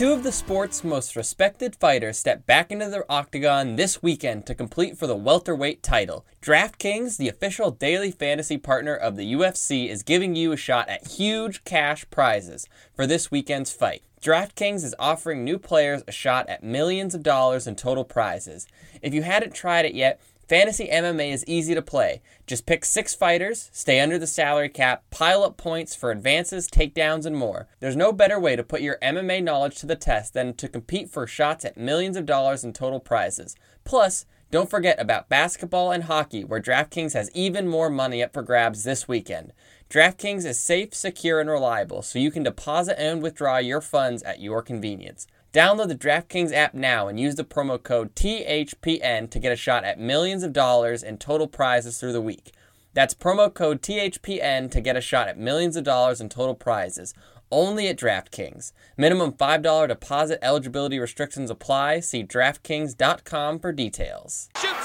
Two of the sport's most respected fighters step back into the octagon this weekend to compete for the welterweight title. DraftKings, the official daily fantasy partner of the UFC, is giving you a shot at huge cash prizes for this weekend's fight. DraftKings is offering new players a shot at millions of dollars in total prizes. If you hadn't tried it yet, Fantasy MMA is easy to play. Just pick six fighters, stay under the salary cap, pile up points for advances, takedowns, and more. There's no better way to put your MMA knowledge to the test than to compete for shots at millions of dollars in total prizes. Plus, don't forget about basketball and hockey, where DraftKings has even more money up for grabs this weekend. DraftKings is safe, secure, and reliable, so you can deposit and withdraw your funds at your convenience. Download the DraftKings app now and use the promo code THPN to get a shot at millions of dollars in total prizes through the week. That's promo code THPN to get a shot at millions of dollars in total prizes. Only at DraftKings. Minimum $5 deposit eligibility restrictions apply. See DraftKings.com for details. Shoot,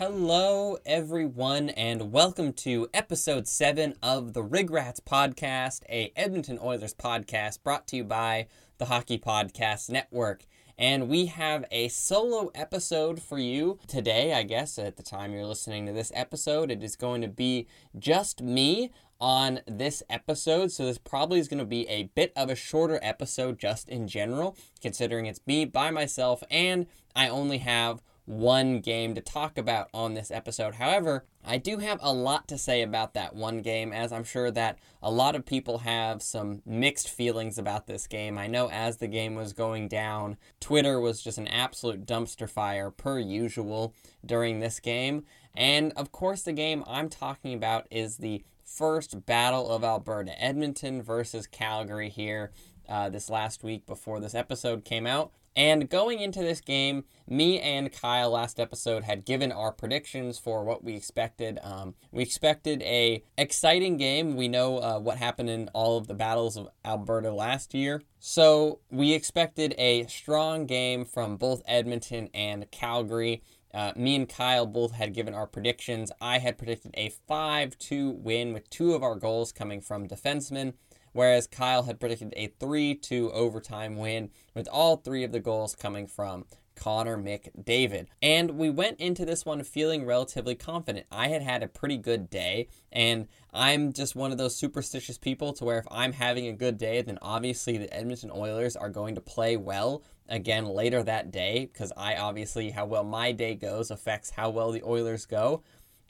Hello, everyone, and welcome to episode 7 of the Rig Rats podcast, a Edmonton Oilers podcast brought to you by the Hockey Podcast Network. And we have a solo episode for you today, I guess, at the time you're listening to this episode. It is going to be just me on this episode, so this probably is going to be a bit of a shorter episode just in general, considering it's me by myself and I only have one game to talk about on this episode. However, I do have a lot to say about that one game, as I'm sure that a lot of people have some mixed feelings about this game. I know as the game was going down, Twitter was just an absolute dumpster fire, per usual, during this game. And of course, the game I'm talking about is the first Battle of Alberta, Edmonton versus Calgary here. Uh, this last week before this episode came out. And going into this game, me and Kyle last episode had given our predictions for what we expected. Um, we expected a exciting game. We know uh, what happened in all of the battles of Alberta last year, so we expected a strong game from both Edmonton and Calgary. Uh, me and Kyle both had given our predictions. I had predicted a 5 2 win with two of our goals coming from defensemen whereas Kyle had predicted a 3 2 overtime win, with all three of the goals coming from Connor McDavid. And we went into this one feeling relatively confident. I had had a pretty good day, and I'm just one of those superstitious people to where if I'm having a good day, then obviously the Edmonton Oilers are going to play well again later that day, because I obviously, how well my day goes affects how well the Oilers go.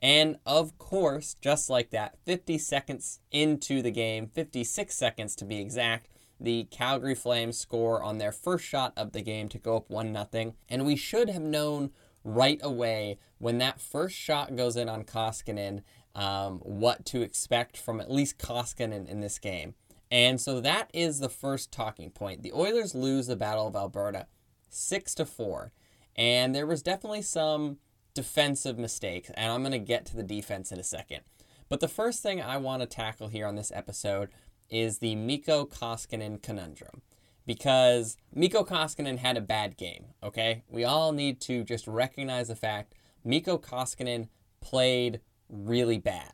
And of course, just like that, 50 seconds into the game, 56 seconds to be exact, the Calgary Flames score on their first shot of the game to go up 1 0. And we should have known right away when that first shot goes in on Koskinen um, what to expect from at least Koskinen in this game. And so that is the first talking point. The Oilers lose the Battle of Alberta 6 to 4. And there was definitely some defensive mistakes, and I'm going to get to the defense in a second. But the first thing I want to tackle here on this episode is the Mikko Koskinen conundrum. Because Mikko Koskinen had a bad game, okay? We all need to just recognize the fact Mikko Koskinen played really bad.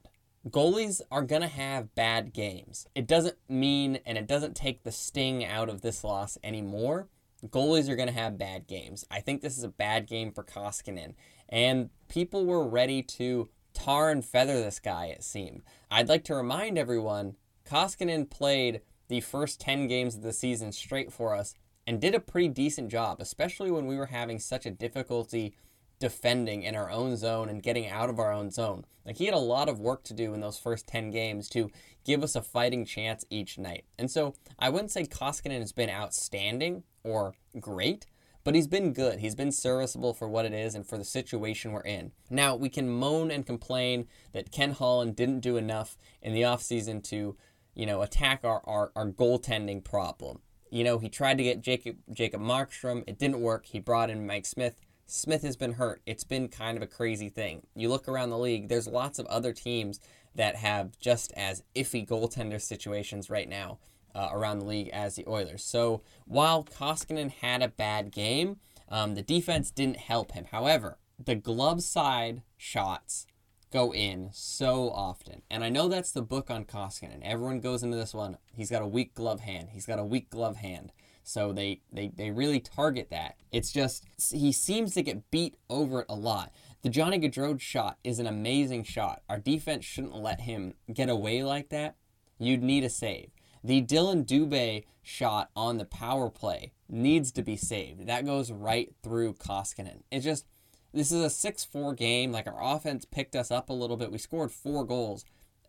Goalies are going to have bad games. It doesn't mean and it doesn't take the sting out of this loss anymore. Goalies are going to have bad games. I think this is a bad game for Koskinen and people were ready to tar and feather this guy, it seemed. I'd like to remind everyone Koskinen played the first 10 games of the season straight for us and did a pretty decent job, especially when we were having such a difficulty defending in our own zone and getting out of our own zone. Like he had a lot of work to do in those first 10 games to give us a fighting chance each night. And so I wouldn't say Koskinen has been outstanding or great, but he's been good. He's been serviceable for what it is and for the situation we're in. Now, we can moan and complain that Ken Holland didn't do enough in the offseason to, you know, attack our, our, our goaltending problem. You know, he tried to get Jacob Jacob Markstrom. It didn't work. He brought in Mike Smith. Smith has been hurt. It's been kind of a crazy thing. You look around the league, there's lots of other teams that have just as iffy goaltender situations right now uh, around the league as the Oilers. So while Koskinen had a bad game, um, the defense didn't help him. However, the glove side shots go in so often. And I know that's the book on Koskinen. Everyone goes into this one. He's got a weak glove hand. He's got a weak glove hand. So they, they, they really target that. It's just, he seems to get beat over it a lot. The Johnny Gaudreau shot is an amazing shot. Our defense shouldn't let him get away like that. You'd need a save. The Dillon Dubé shot on the power play needs to be saved. That goes right through Koskinen. It just, this is a 6 4 game. Like our offense picked us up a little bit. We scored four goals.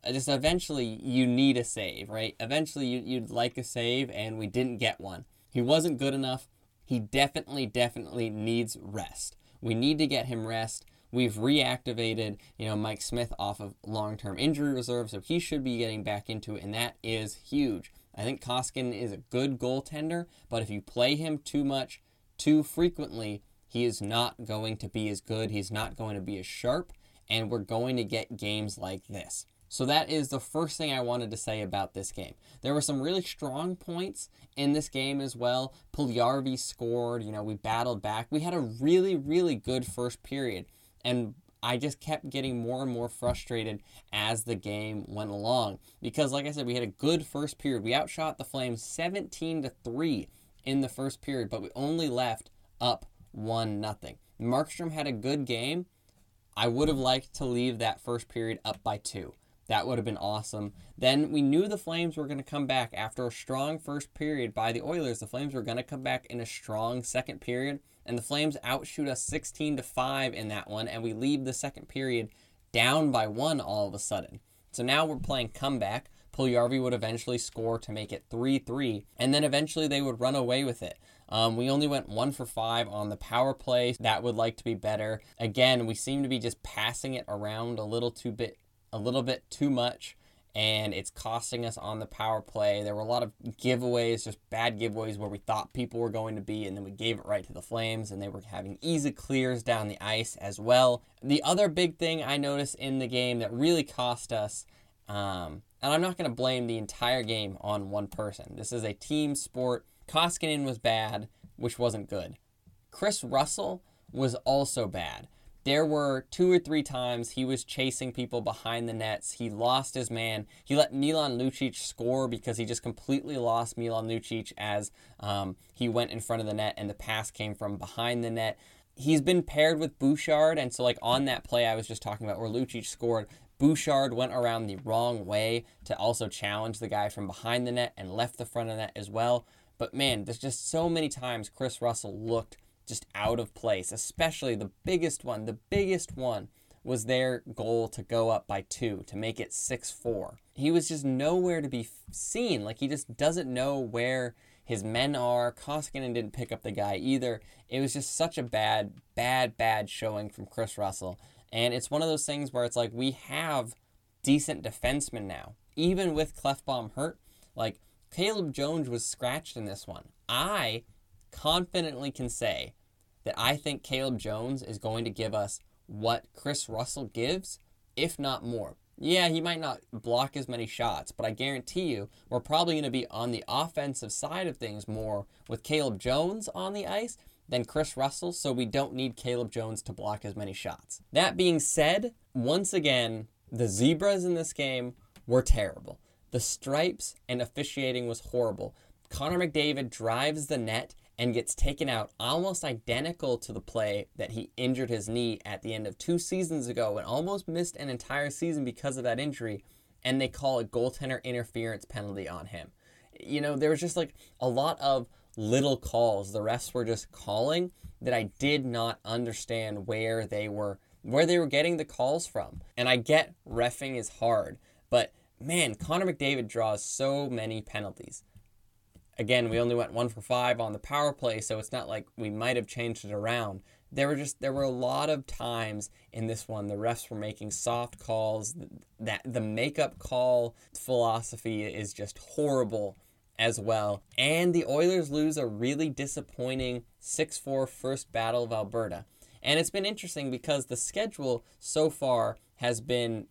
Uh, just eventually, you need a save, right? Eventually, you, you'd like a save, and we didn't get one. He wasn't good enough. He definitely, definitely needs rest. We need to get him rest. We've reactivated, you know, Mike Smith off of long-term injury reserve, so he should be getting back into it, and that is huge. I think Koskinen is a good goaltender, but if you play him too much, too frequently, he is not going to be as good. He's not going to be as sharp, and we're going to get games like this. So that is the first thing I wanted to say about this game. There were some really strong points in this game as well. Puljujarvi scored, you know, we battled back. We had a really, really good first period. And I just kept getting more and more frustrated as the game went along because like I said we had a good first period. We outshot the Flames 17 to 3 in the first period, but we only left up 1 nothing. Markstrom had a good game. I would have liked to leave that first period up by 2. That would have been awesome. Then we knew the Flames were going to come back after a strong first period by the Oilers. The Flames were going to come back in a strong second period and the Flames outshoot us 16 to 5 in that one, and we leave the second period down by one all of a sudden. So now we're playing comeback. Puljujarvi would eventually score to make it 3 3, and then eventually they would run away with it. Um, we only went one for five on the power play. That would like to be better. Again, we seem to be just passing it around a little too bit, a little bit too much and it's costing us on the power play. There were a lot of giveaways, just bad giveaways where we thought people were going to be, and then we gave it right to the Flames, and they were having easy clears down the ice as well. The other big thing I noticed in the game that really cost us, um, and I'm not going to blame the entire game on one person. This is a team sport. Koskinen was bad, which wasn't good. Kris Russell was also bad. There were two or three times he was chasing people behind the nets. He lost his man. He let Milan Lucic score because he just completely lost Milan Lucic as um, he went in front of the net and the pass came from behind the net. He's been paired with Bouchard, and so like on that play I was just talking about where Lucic scored, Bouchard went around the wrong way to also challenge the guy from behind the net and left the front of the net as well. But man, there's just so many times Kris Russell looked just out of place, especially the biggest one. The biggest one was their goal to go up by two, to make it 6 4. He was just nowhere to be seen. Like, he just doesn't know where his men are. Koskinen didn't pick up the guy either. It was just such a bad, bad, bad showing from Kris Russell. And it's one of those things where it's like we have decent defensemen now. Even with Klefbom hurt, like Caleb Jones was scratched in this one. I confidently can say that I think Caleb Jones is going to give us what Kris Russell gives, if not more. Yeah, he might not block as many shots, but I guarantee you we're probably going to be on the offensive side of things more with Caleb Jones on the ice than Kris Russell, so we don't need Caleb Jones to block as many shots. That being said, once again, the Zebras in this game were terrible. The stripes and officiating was horrible. Connor McDavid drives the net and gets taken out almost identical to the play that he injured his knee at the end of two seasons ago and almost missed an entire season because of that injury. And they call a goaltender interference penalty on him. You know, there was just like a lot of little calls the refs were just calling that I did not understand where they were where they were getting the calls from. And I get refing is hard, but man, Connor McDavid draws so many penalties again, we only went one for five on the power play, so it's not like we might have changed it around. There were just there were a lot of times in this one the refs were making soft calls. That the makeup call philosophy is just horrible as well. And the Oilers lose a really disappointing 6-4 first battle of Alberta. And it's been interesting because the schedule so far has been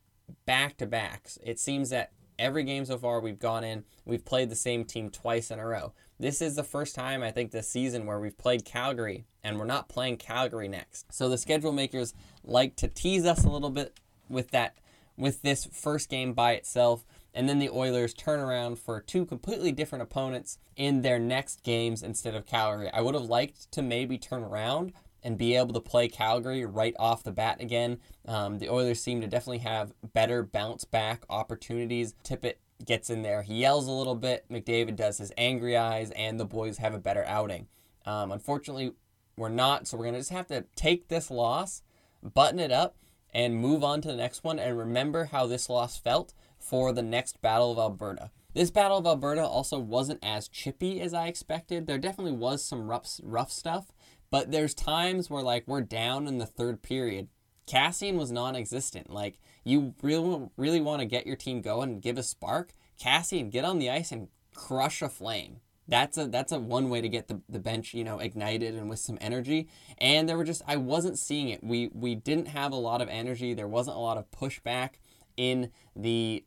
back to backs. It seems that every game so far we've gone in, we've played the same team twice in a row. This is the first time I think this season where we've played Calgary and we're not playing Calgary next. So the schedule makers like to tease us a little bit with that with this first game by itself and then the Oilers turn around for two completely different opponents in their next games instead of Calgary. I would have liked to maybe turn around and be able to play Calgary right off the bat again. Um, the Oilers seem to definitely have better bounce back opportunities. Tippett gets in there, he yells a little bit. McDavid does his angry eyes, and the boys have a better outing. Um, unfortunately, we're not, so we're going to just have to take this loss, button it up, and move on to the next one, and remember how this loss felt for the next Battle of Alberta. This Battle of Alberta also wasn't as chippy as I expected. There definitely was some rough, rough stuff, but there's times where like we're down in the third period. Kassian was non-existent. Like you really really want to get your team going and give a spark. Kassian, get on the ice and crush a flame. That's a that's a one way to get the, the bench, you know, ignited and with some energy. And there were just I wasn't seeing it. We we didn't have a lot of energy. There wasn't a lot of pushback in the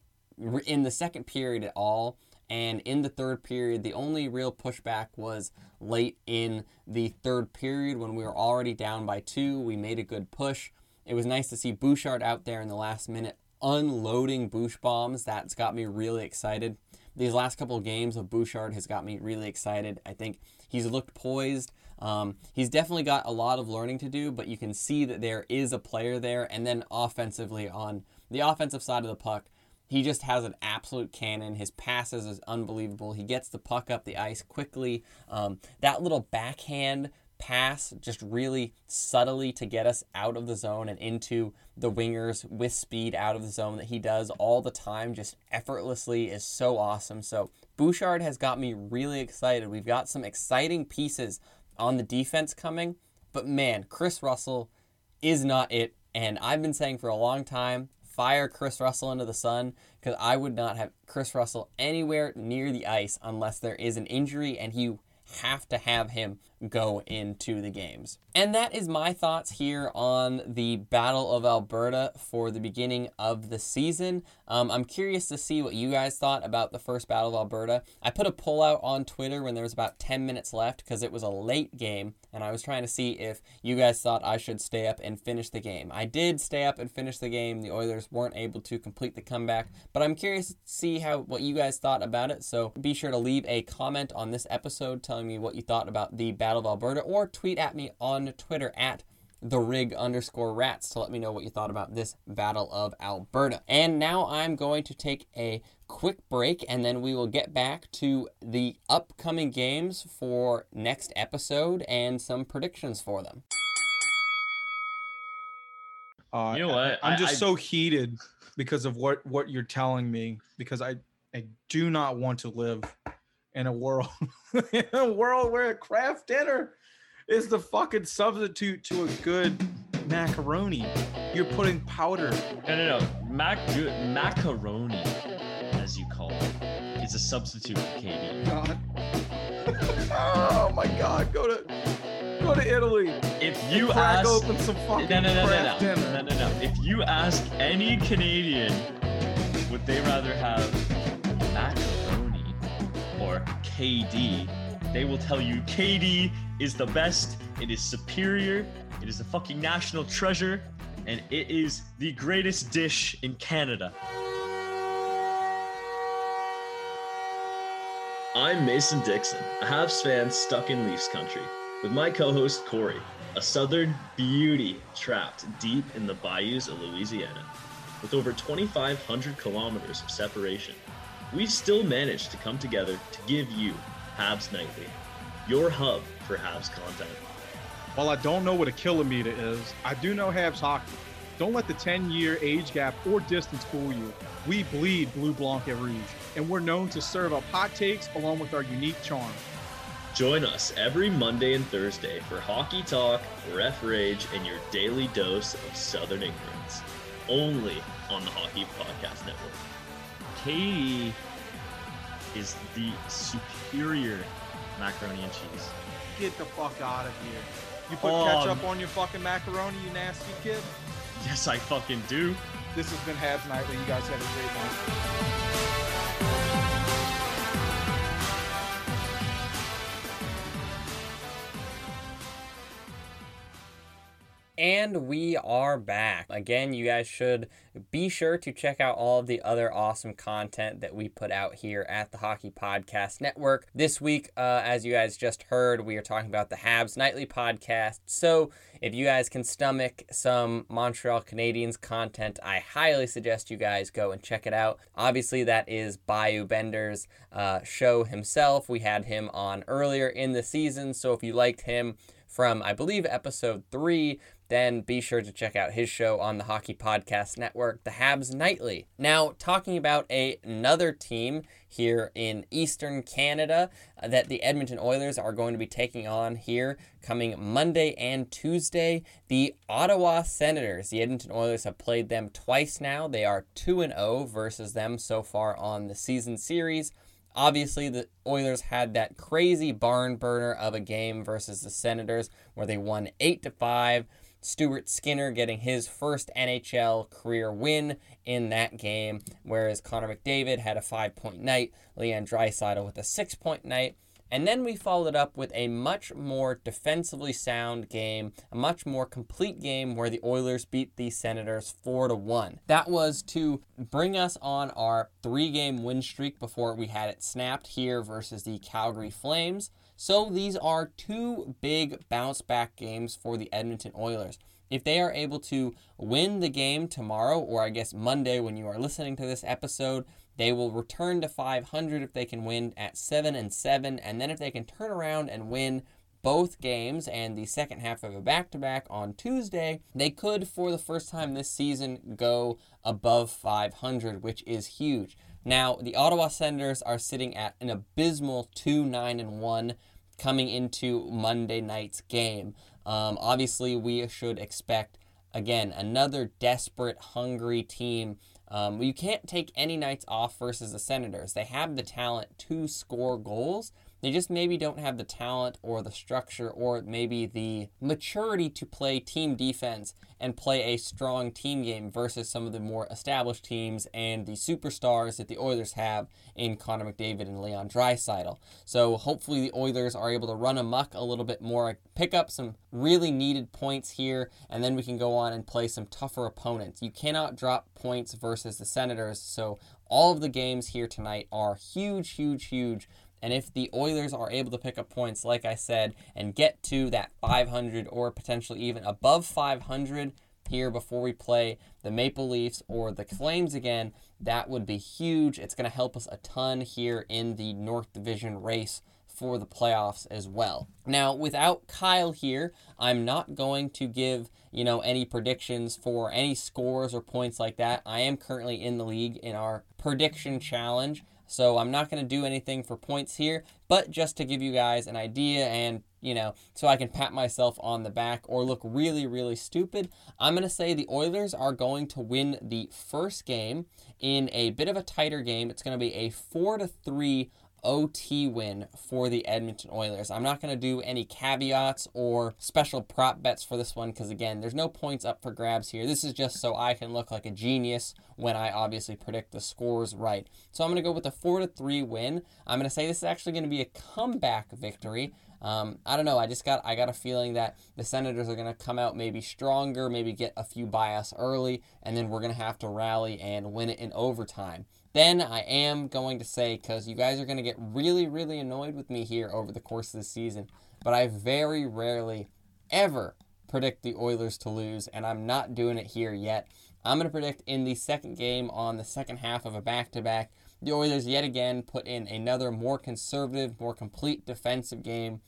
in the second period at all. And in the third period, the only real pushback was late in the third period when we were already down by two. We made a good push. It was nice to see Bouchard out there in the last minute unloading Bouch bombs. That's got me really excited. These last couple of games of Bouchard has got me really excited. I think he's looked poised. Um, he's definitely got a lot of learning to do, but you can see that there is a player there. And then offensively, on the offensive side of the puck, he just has an absolute cannon. His passes is unbelievable. He gets the puck up the ice quickly. Um, that little backhand pass just really subtly to get us out of the zone and into the wingers with speed out of the zone that he does all the time just effortlessly is so awesome. So Bouchard has got me really excited. We've got some exciting pieces on the defense coming, but man, Kris Russell is not it. And I've been saying for a long time, fire Kris Russell into the sun because I would not have Kris Russell anywhere near the ice unless there is an injury and you have to have him go into the games. And that is my thoughts here on the Battle of Alberta for the beginning of the season. Um, I'm curious to see what you guys thought about the first Battle of Alberta. I put a poll out on Twitter when there was about 10 minutes left because it was a late game, and I was trying to see if you guys thought I should stay up and finish the game. I did stay up and finish the game. The Oilers weren't able to complete the comeback, but I'm curious to see how what you guys thought about it. So be sure to leave a comment on this episode telling me what you thought about the Battle of Alberta, or tweet at me on Twitter at the rig underscore rats to let me know what you thought about this Battle of Alberta. And now I'm going to take a quick break and then we will get back to the upcoming games for next episode and some predictions for them. Uh, You know what? I'm I- just I- so heated because of what what you're telling me because I I do not want to live in a world in a world where a Kraft Dinner is the fucking substitute to a good macaroni. You're putting powder. No, no, no. Mac- macaroni, as you call it, is a substitute for KD. God. oh my God! Go to go to Italy. If you crack ask, open some fucking no, no, no, no, craft no, dinner. no, no, no. If you ask any Canadian, would they rather have KD? They will tell you KD is the best. It is superior. It is a fucking national treasure, and it is the greatest dish in Canada. I'm Mason Dixon, a Habs fan stuck in Leafs country, with my co host Corey, a southern beauty trapped deep in the bayous of Louisiana. With over 2,500 kilometers of separation, we still managed to come together to give you Habs Nightly, your hub for Habs content. While I don't know what a kilometer is, I do know Habs hockey. Don't let the 10 year age gap or distance fool you. We bleed Blue Blanc at Reed's, and we're known to serve up hot takes along with our unique charm. Join us every Monday and Thursday for Hockey Talk, Ref Rage, and your daily dose of Southern ignorance. Only on the Hockey Podcast Network. KD is the superior macaroni and cheese. Get the fuck out of here. You put Oh. ketchup on your fucking macaroni, you nasty kid. Yes, I fucking do. This has been Habs Nightly. You guys have a great one. And we are back. Again, you guys should be sure to check out all of the other awesome content that we put out here at the Hockey Podcast Network. This week, uh, as you guys just heard, we are talking about the Habs Nightly Podcast. So, if you guys can stomach some Montreal Canadiens content, I highly suggest you guys go and check it out. Obviously, that is Bayou Bender's uh, show himself. We had him on earlier in the season. So, if you liked him, from I believe episode three, then be sure to check out his show on the Hockey Podcast Network, The Habs Nightly. Now, talking about a, another team here in Eastern Canada uh, that the Edmonton Oilers are going to be taking on here coming Monday and Tuesday, the Ottawa Senators. The Edmonton Oilers have played them twice now. They are 2 and 0 versus them so far on the season series. Obviously, the Oilers had that crazy barn burner of a game versus the Senators where they won 8 to 5. Stuart Skinner getting his first NHL career win in that game, whereas Connor McDavid had a five point night, Leon Draisaitl with a six point night. And then we followed up with a much more defensively sound game, a much more complete game where the Oilers beat the Senators 4 to 1. That was to bring us on our 3-game win streak before we had it snapped here versus the Calgary Flames. So these are two big bounce back games for the Edmonton Oilers. If they are able to win the game tomorrow, or I guess Monday when you are listening to this episode, they will return to 500 if they can win at 7 and 7. And then if they can turn around and win both games and the second half of a back to back on Tuesday, they could, for the first time this season, go above 500, which is huge. Now, the Ottawa Senators are sitting at an abysmal 2 9 and 1 coming into Monday night's game. Um, obviously, we should expect, again, another desperate, hungry team. Um, you can't take any nights off versus the Senators. They have the talent to score goals. They just maybe don't have the talent or the structure or maybe the maturity to play team defense and play a strong team game versus some of the more established teams and the superstars that the Oilers have in Connor McDavid and Leon Draisaitl. So hopefully the Oilers are able to run amok a little bit more, pick up some really needed points here, and then we can go on and play some tougher opponents. You cannot drop points versus the Senators, so all of the games here tonight are huge, huge, huge and if the Oilers are able to pick up points, like I said, and get to that 500 or potentially even above 500 here before we play the Maple Leafs or the Flames again, that would be huge. It's going to help us a ton here in the North Division race for the playoffs as well. Now, without Kyle here, I'm not going to give, you know, any predictions for any scores or points like that. I am currently in the league in our prediction challenge. So I'm not going to do anything for points here, but just to give you guys an idea and, you know, so I can pat myself on the back or look really, really stupid, I'm going to say the Oilers are going to win the first game in a bit of a tighter game. It's going to be a 4 to 3 OT win for the Edmonton Oilers. I'm not going to do any caveats or special prop bets for this one because, again, there's no points up for grabs here. This is just so I can look like a genius when I obviously predict the scores right. So I'm going to go with a 4 to 3 win. I'm going to say this is actually going to be a comeback victory. Um, I don't know. I just got I got a feeling that the Senators are going to come out maybe stronger, maybe get a few by us early, and then we're going to have to rally and win it in overtime. Then I am going to say, because you guys are going to get really, really annoyed with me here over the course of the season, but I very rarely ever predict the Oilers to lose, and I'm not doing it here yet. I'm going to predict in the second game on the second half of a back to back, the Oilers yet again put in another more conservative, more complete defensive game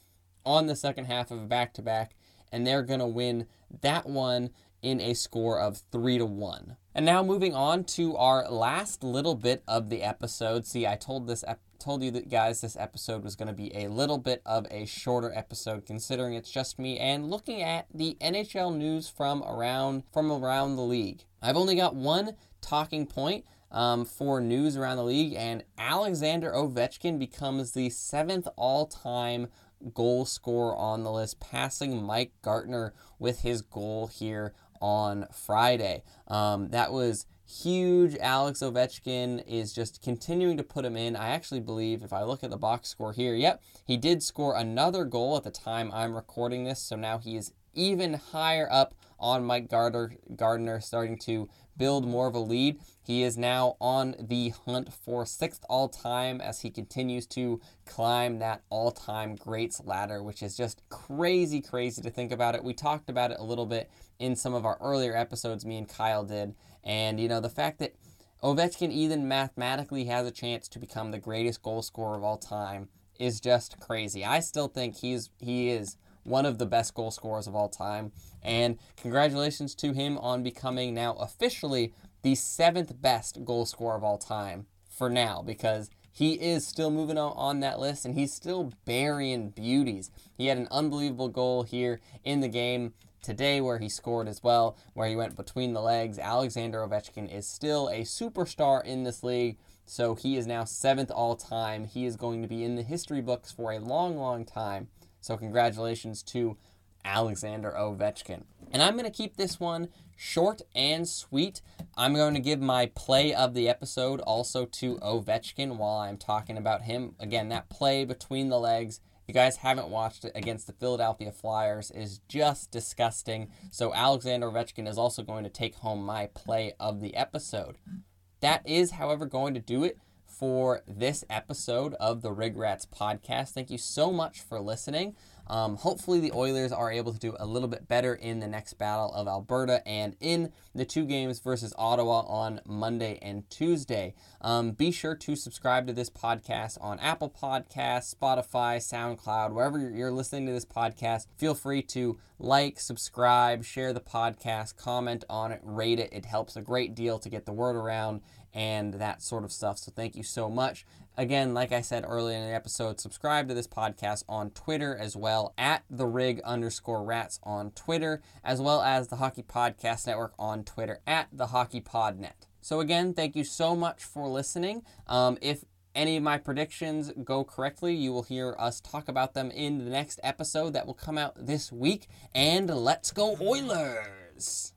on the second half of a back to back, and they're going to win that one in a score of 3 to 1. And now moving on to our last little bit of the episode. See, I told this ep- told you that guys this episode was going to be a little bit of a shorter episode considering it's just me and looking at the NHL news from around from around the league. I've only got one talking point um, for news around the league, and Alexander Ovechkin becomes the seventh all-time goal scorer on the list, passing Mike Gartner with his goal here on Friday. Um, that was huge. Alex Ovechkin is just continuing to put him in. I actually believe, if I look at the box score here, yep, he did score another goal at the time I'm recording this, so now he is even higher up on Mike Gartner, Gartner starting to build more of a lead. He is now on the hunt for sixth all time as he continues to climb that all time greats ladder, which is just crazy, crazy to think about it. We talked about it a little bit in some of our earlier episodes, me and Kyle did. And, you know, the fact that Ovechkin even mathematically has a chance to become the greatest goal scorer of all time is just crazy. I still think he's he is one of the best goal scorers of all time. And congratulations to him on becoming now officially the seventh best goal scorer of all time for now, because he is still moving on that list and he's still burying beauties. He had an unbelievable goal here in the game today where he scored as well, where he went between the legs. Alexander Ovechkin is still a superstar in this league. So he is now seventh all time. He is going to be in the history books for a long, long time. So, congratulations to Alexander Ovechkin. And I'm going to keep this one short and sweet. I'm going to give my play of the episode also to Ovechkin while I'm talking about him. Again, that play between the legs. If you guys haven't watched it against the Philadelphia Flyers is just disgusting. So Alexander Ovechkin is also going to take home my play of the episode. That is, however, going to do it for this episode of the Rig Rats podcast. Thank you so much for listening. Um, hopefully, the Oilers are able to do a little bit better in the next battle of Alberta and in the two games versus Ottawa on Monday and Tuesday. Um, be sure to subscribe to this podcast on Apple Podcasts, Spotify, SoundCloud, wherever you're listening to this podcast. Feel free to like, subscribe, share the podcast, comment on it, rate it. It helps a great deal to get the word around and that sort of stuff. So thank you so much. Again, like I said earlier in the episode, subscribe to this podcast on Twitter as well, at the rig underscore rats on Twitter, as well as the Hockey Podcast Network on Twitter at the Hockey Pod Net. So again, thank you so much for listening. Um, if any of my predictions go correctly, you will hear us talk about them in the next episode that will come out this week. And let's go Oilers!